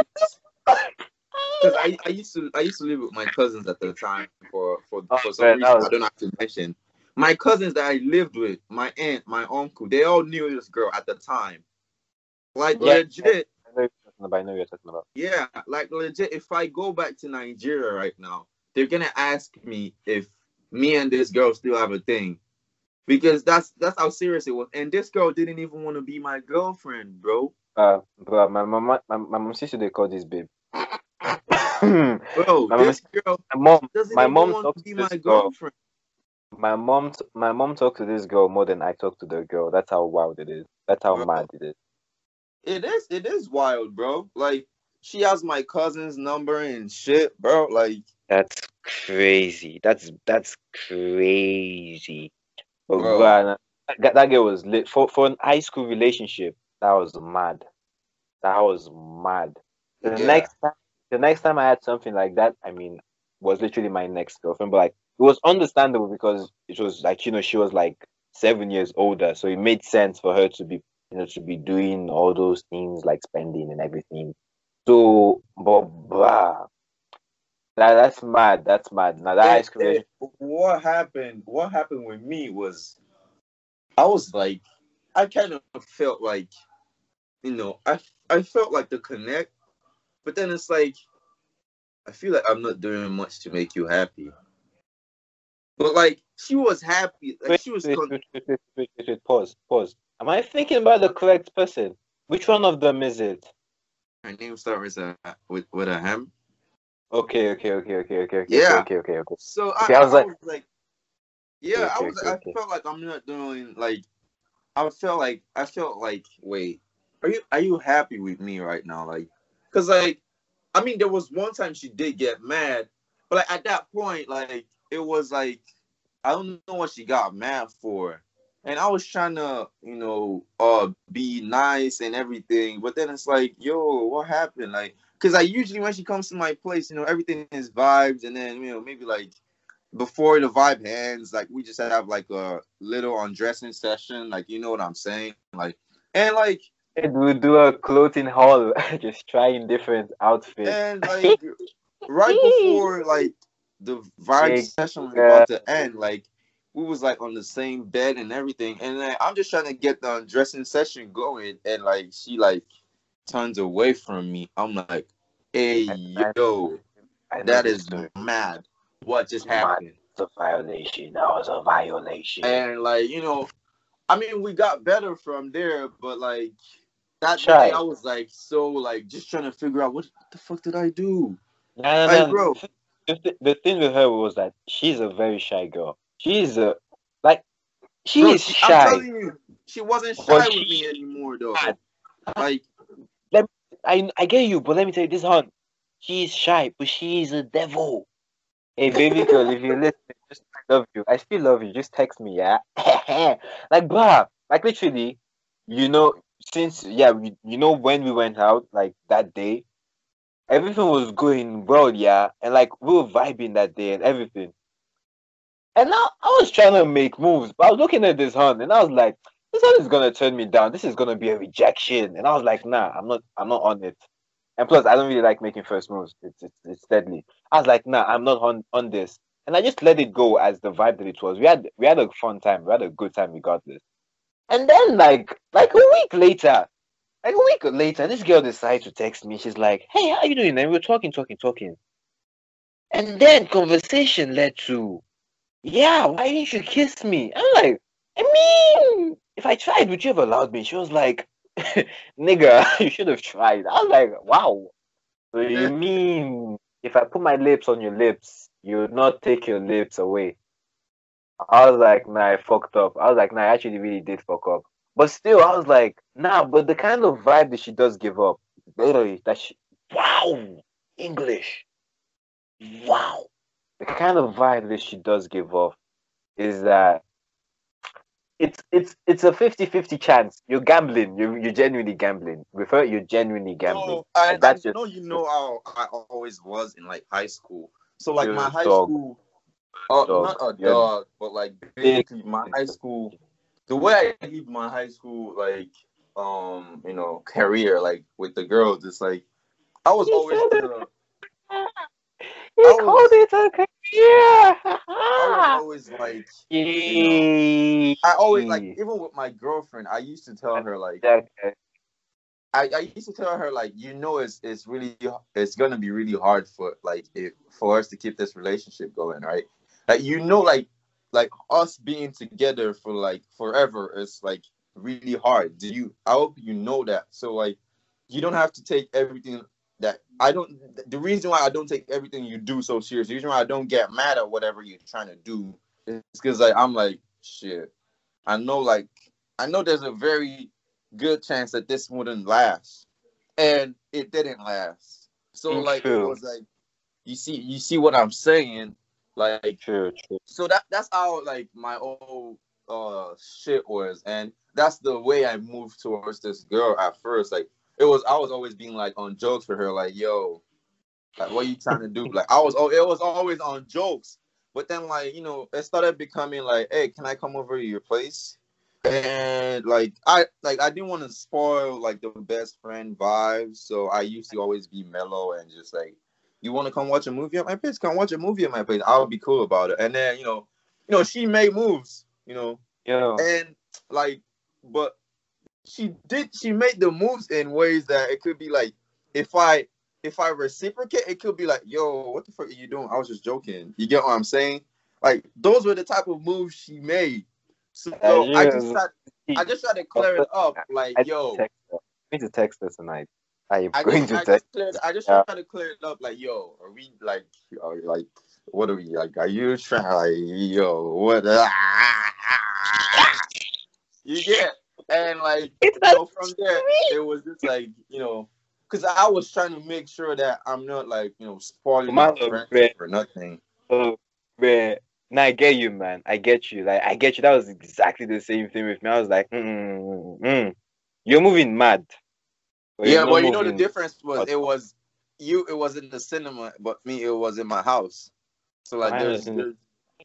*laughs* because I, I used to I used to live with my cousins at the time for for, Oh, for some man, reason was- I don't have to mention. My cousins that I lived with, my aunt, my uncle, they all knew this girl at the time. Like Yeah. legit, I know you're talking about. I know you're talking about. yeah, like legit. If I go back to Nigeria right now, they're gonna ask me if me and this girl still have a thing, because that's that's how serious it was. And this girl didn't even want to be my girlfriend, bro. Uh, bro, my mama, my, my mom used to call this babe. my *coughs* Bro, My this girl my mom, doesn't my mom want talks to be to my this girl. girlfriend. My mom, t- my mom talked to this girl more than I talked to the girl. That's how wild it is. That's how Bro. mad it is. It is, it is wild, bro. Like she has my cousin's number and shit, bro. Like, That's crazy. That's that's crazy. But Bro. bruh, that, that girl was lit for for an high school relationship. That was mad. That was mad. The Yeah. next time, the next time I had something like that, I mean, was literally my next girlfriend. But like, it was understandable because it was like you know she was like seven years older, so it made sense for her to be you know to be doing all those things like spending and everything. So, but bruh, that, that's mad. That's mad. Now that high it- school it- relationship, what happened? What happened with me was, I was like, I kind of felt like, you know, I I felt like the connect, but then it's like, I feel like I'm not doing much to make you happy. But like, she was happy. Like she was. Con- wait, wait, wait, wait, wait, wait, pause, pause. Am I thinking about the correct person? Which one of them is it? her name starts with a with with a ham. Okay, okay, okay, okay, okay, okay, Yeah. okay, okay, okay. So Okay, I, I I, was like- was like, yeah, I was. okay, I okay. felt like I'm not doing like. I felt like I felt like wait, are you are you happy with me right now? Like, cause like, I mean, there was one time she did get mad, but like at that point, like it was like I don't know what she got mad for, and I was trying to you know uh be nice and everything, but then it's like, yo, what happened? Like, cause I usually when she comes to my place, you know, everything is vibes, and then you know maybe like before the vibe ends, like we just have like a little undressing session, like you know what I'm saying, like and like And we'll do a clothing haul, *laughs* just trying different outfits. and *laughs* like right before like the vibe session was about to end, like we was like on the same bed and everything, and like, I'm just trying to get the undressing session going, and like she like turns away from me. I'm like, hey I- yo, I know that is mad. What just happened? a violation. That was a violation. and like you know, I mean, we got better from there, but like that day, I was like so like just trying to figure out what, what the fuck did I do, No, no, Hey, no. bro. The, th- the thing with her was that she's a very shy girl. She's a like she Bro, is shy. I'm telling you, she wasn't shy But with she- me anymore though. Like I I get you, but let me tell you this, hon. She's shy, but she's a devil. Hey, baby girl, if you *laughs* listen, just I love you. I still love you. Just text me, yeah. *laughs* like, bruh, like literally, you know, since yeah, we, you know when we went out, like that day, everything was going well, yeah, and like we were vibing that day and everything. And now I was trying to make moves, but I was looking at this hunt and I was like, this one is gonna turn me down. This is gonna be a rejection. And I was like, nah, I'm not I'm not on it. And plus I don't really like making first moves. It's it's, it's deadly. I was like, nah, I'm not on, on this. And I just let it go as the vibe that it was. We had we had a fun time, we had a good time regardless. And then like like a week later, like a week later, this girl decides to text me. She's like, Hey, how are you doing? And we were talking, talking, talking. And then conversation led to, Yeah, why didn't you kiss me? I'm like, I mean, if I tried, would you have allowed me? She was like, *laughs* nigga, *laughs* you should have tried. I was like, wow. So you mean if I put my lips on your lips, you would not take your lips away? I was like, nah, I fucked up. I was like, nah, I actually really did fuck up. But still, I was like, nah, but the kind of vibe that she does give up, literally, that she, wow, English, wow. The kind of vibe that she does give off is that it's it's it's a 50-50 chance. You're gambling. You're you're genuinely gambling. With her, you're genuinely gambling. No, I, I know you know how I always was in like high school. So like You're my high dog. school, uh, Dog. not a You're- dog, but like basically my high school. The way I live my high school, like um, you know, career, like with the girls, it's like I was always the, Was- called it a career. I was always like Yeah. I always like even with my girlfriend, I used to tell her like I, I used to tell her like you know it's it's really it's gonna be really hard for like for us to keep this relationship going right like you know like like us being together for like forever is like really hard do you I hope you know that so like you don't have to take everything that I don't the reason why I don't take everything you do so serious the reason why I don't get mad at whatever you're trying to do is because like I'm like shit. I know like I know there's a very good chance that this wouldn't last and it didn't last. So Mm, like it was like you see you see what i'm saying? Like True, true. so that that's how like my old uh shit was and that's the way i moved towards this girl at first. Like it was i was always being like on jokes for her like yo like what are you trying to do? Like i was oh it was always on jokes. But then like you know it started becoming like hey can i come over to your place? And like i like i didn't want to spoil like the best friend vibes so i used to always be mellow and just like you want to come watch a movie at my place? Come watch a movie at my place. I'll be cool about it. And then you know you know she made moves you know? Yeah. and like but she did she made the moves in ways that it could be like if i if i reciprocate it could be like yo what the fuck are you doing i was just joking you get what i'm saying like those were the type of moves she made so Uh, i just tried i just tried to clear it up like I yo. I need to text her tonight. I'm I going just, to I text. just cleared. I just Yeah. try to clear it up. Like, yo, are we like, are, like, what are we like? Are you trying? Like, yo, what? Ah, ah, ah, you get? And like, It's not so from there, it was just like, you know, because I was trying to make sure that I'm not like, you know, spoiling my Man, oh, friendship or nothing. Oh, man. Now I get you, man. I get you. Like I get you. That was exactly the same thing with me. I was like, mm, mm, mm. you're moving mad. But yeah, but you know the difference was but- it was you. It was in the cinema, but me, it was in my house. So like, Mine there's was in there's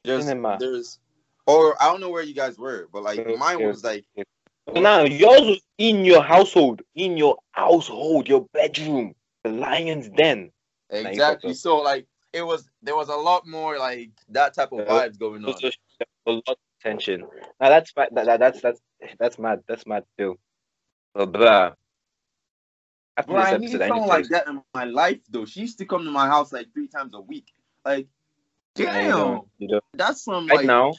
there's, cinema. there's or I don't know where you guys were, but like mine was like So now yours was in your household, in your household, your bedroom, the lion's den. exactly. So like it was there was a lot more like that type of vibes going on. A lot of tension. Now that's that, that, that's that's that's mad. That's mad too. But. After Bro, I need someone like that in my life though. She used to come to my house like three times a week. Like No, you Damn, don't. You don't. that's some Right like now,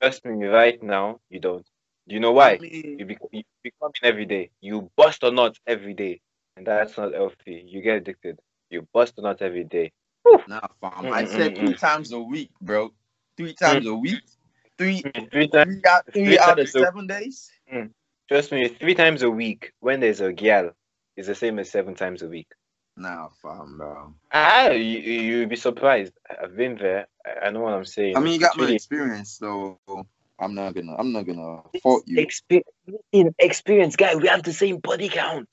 trust me, right now, you don't. Do you know why? I mean, You become you become it every day. You bust or not every day, and that's not healthy. You get addicted. You bust or not every day. nah, fam. I said Mm, mm, three times a week, bro. Three times a week. Three, Three times. three out, three Three out of times a- seven days. Trust me, three times a week when there's a girl is the same as seven times a week. Nah, fam, bro. Ah, you you'd be surprised. I've been there. I- I know what I'm saying. I mean, you got It's my really- experience, so I'm not gonna, I'm not gonna fault you. Expe- in experience, guy. We have the same body count.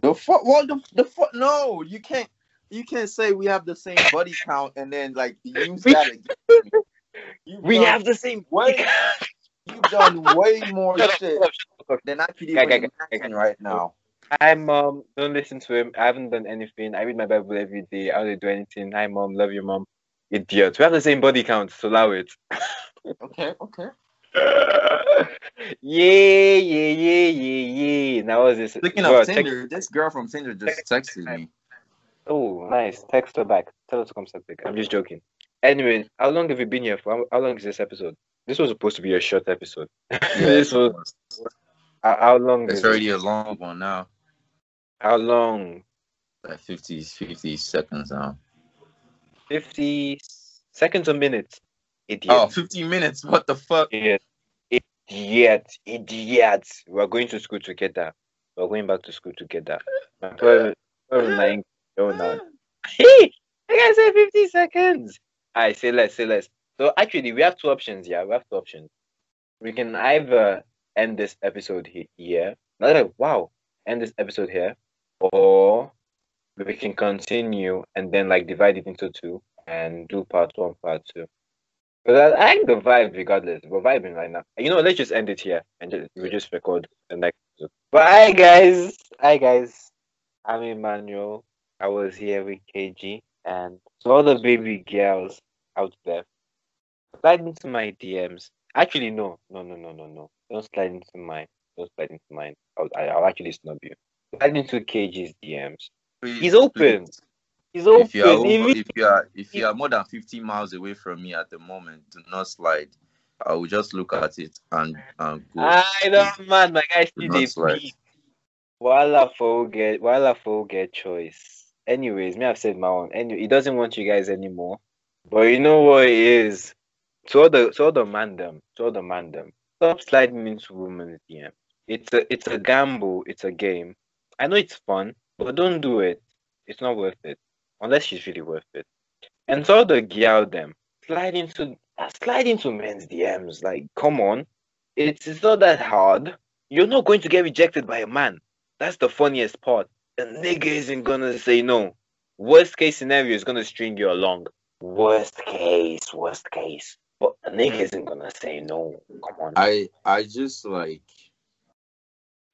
The fuck? What the the fuck? No, you can't. You can't say we have the same body count and then like use We- that. Against me. You've We done- have the same Wait. body count. You've done way more shit shut up, shut up. than I could Guy, even guy, guy, guy, imagine guy. right now. Hi, mom. Don't listen to him. I haven't done anything. I read my Bible every day. I don't do anything. Hi, mom. Love you, mom. Idiot. We have the same body count, so allow it. *laughs* Okay, okay. *laughs* yeah, yeah, yeah, yeah, yeah. Now what's this? Speaking Bro, of Tinder, this girl from Tinder just texted me. Oh, nice. Text her back. Tell her to come suck dick. I'm just joking. Anyway, how long have you been here for? How, long is this episode? This was supposed to be a short episode. *laughs* this was how, long? It's already it? a long one now. How long? Like 50, 50 seconds now. Fifty seconds or minutes? Oh, Idiot. Oh, 15 minutes. What the fuck? Idiot. Idiot. Idiot. We're going to school together. We're going back to school together. Twelve, twelve, nine, go now. Hey, I gotta say 50 seconds. I say less, say less. So actually, we have two options. Yeah, we have two options. We can either end this episode he- here. Not like wow, end this episode here, or we can continue and then like divide it into two and do part one, part two. But I, I the vibe regardless. We're vibing right now. You know, let's just end it here and just, we just record the next episode. But hi guys, hi guys. I'm Emmanuel. I was here with KG and to all the baby girls out there, slide into my DMs. Actually, no, no, no, no, no, no. Don't slide into mine. Don't slide into mine. I'll, I'll actually snub you. Slide into KG's DMs. Please, He's open. please. He's open. If you are over, if you are if you are more than 50 miles away from me at the moment, do not slide. I will just look at it and and go. I don't man, my guy still slide. peep. Wala for get wala for get choice. Anyways, me have said my own. Anyway, he doesn't want you guys anymore. But you know what it is? To all the to all the man them, to all the man them. Stop sliding into women's DM. It's a it's a gamble, it's a game. I know it's fun, but don't do it. It's not worth it. Unless she's really worth it. And all the girl them, slide into uh, slide into men's DMs. Like, come on. It's, it's not that hard. You're not going to get rejected by a man. That's the funniest part. A nigga isn't gonna say no. Worst case scenario is gonna string you along. Worst case, worst case. But a nigga mm. isn't gonna say no. Come on. I I just like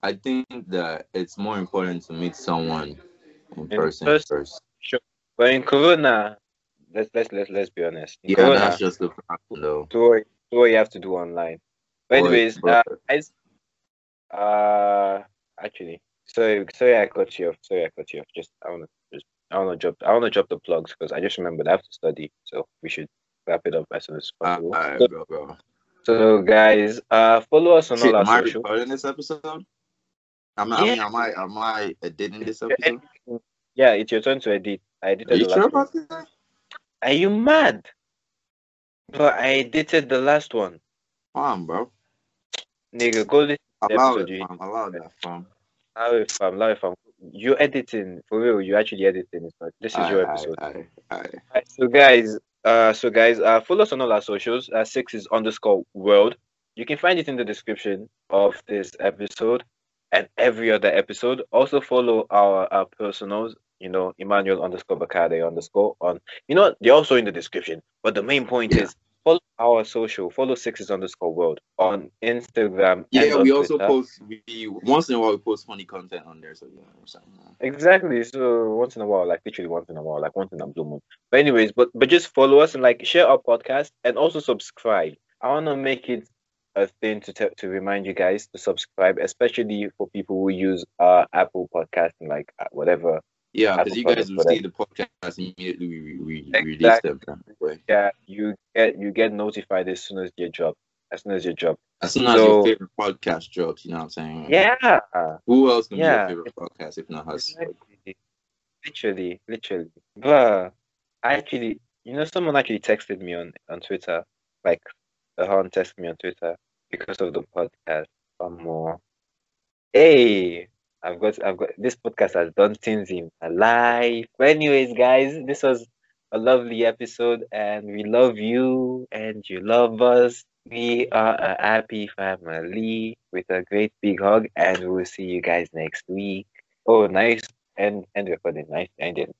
I think that it's more important to meet someone in person person. first. But in Corona, let's let's let's let's be honest. In Yeah, Corona, that's just the problem though. do what, do what you have to do online. But anyways, uh, guys, uh, actually, sorry, sorry, I cut you off. Sorry, I cut you off. Just I wanna just I wanna drop I wanna drop the plugs because I just remembered I have to study, so we should wrap it up as soon as uh, possible. alright, so, bro, bro. so, guys, uh, follow us on Shit, all our am I social. recording this episode? Am I, I mean, am I am I editing this episode? Yeah, it's your turn to edit. I edited Are you sure one. about that? Are you mad? But I edited the last one. Fine, bro. Nigga, go listen Allow it, fam. Allow that, fam. allow it, fam, allow it, fam. You're editing for real. You're actually editing. It's not. This is your episode. Alright, alright. Alright, so guys, uh, so guys, uh, follow us on all our socials. Uh, six is underscore world. You can find it in the description of this episode and every other episode. Also follow our our personals. You know, Emmanuel underscore Bakade underscore on. You know, they're also in the description. But the main point Yeah. is follow our social. Follow sixes underscore world on Instagram. Yeah, on we also Twitter. post we once in a while we post funny content on there, so or something. Exactly. So once in a while, like literally once in a while, like once in a blue moon. But anyways, but but just follow us and like share our podcast and also subscribe. I want to make it a thing to te- to remind you guys to subscribe, especially for people who use uh Apple Podcast and like uh, whatever Yeah, because you guys will see the podcast immediately we, we, we release them. Right? Yeah, you get you get notified as soon as your job, As soon as your job, As soon as your favorite podcast drops, you know what I'm saying? Yeah. Who else can Yeah. be your favorite podcast if not us? Exactly. Literally, literally. But I actually, you know, someone actually texted me on on Twitter, like the horn texted me on Twitter because of the podcast. One more. Hey, I've got, I've got. This podcast has done things in my life. But anyways, guys, this was a lovely episode, and we love you, and you love us. We are a happy family with a great big hug, and we'll see you guys next week. Oh, nice. And end recording. Nice. Ended.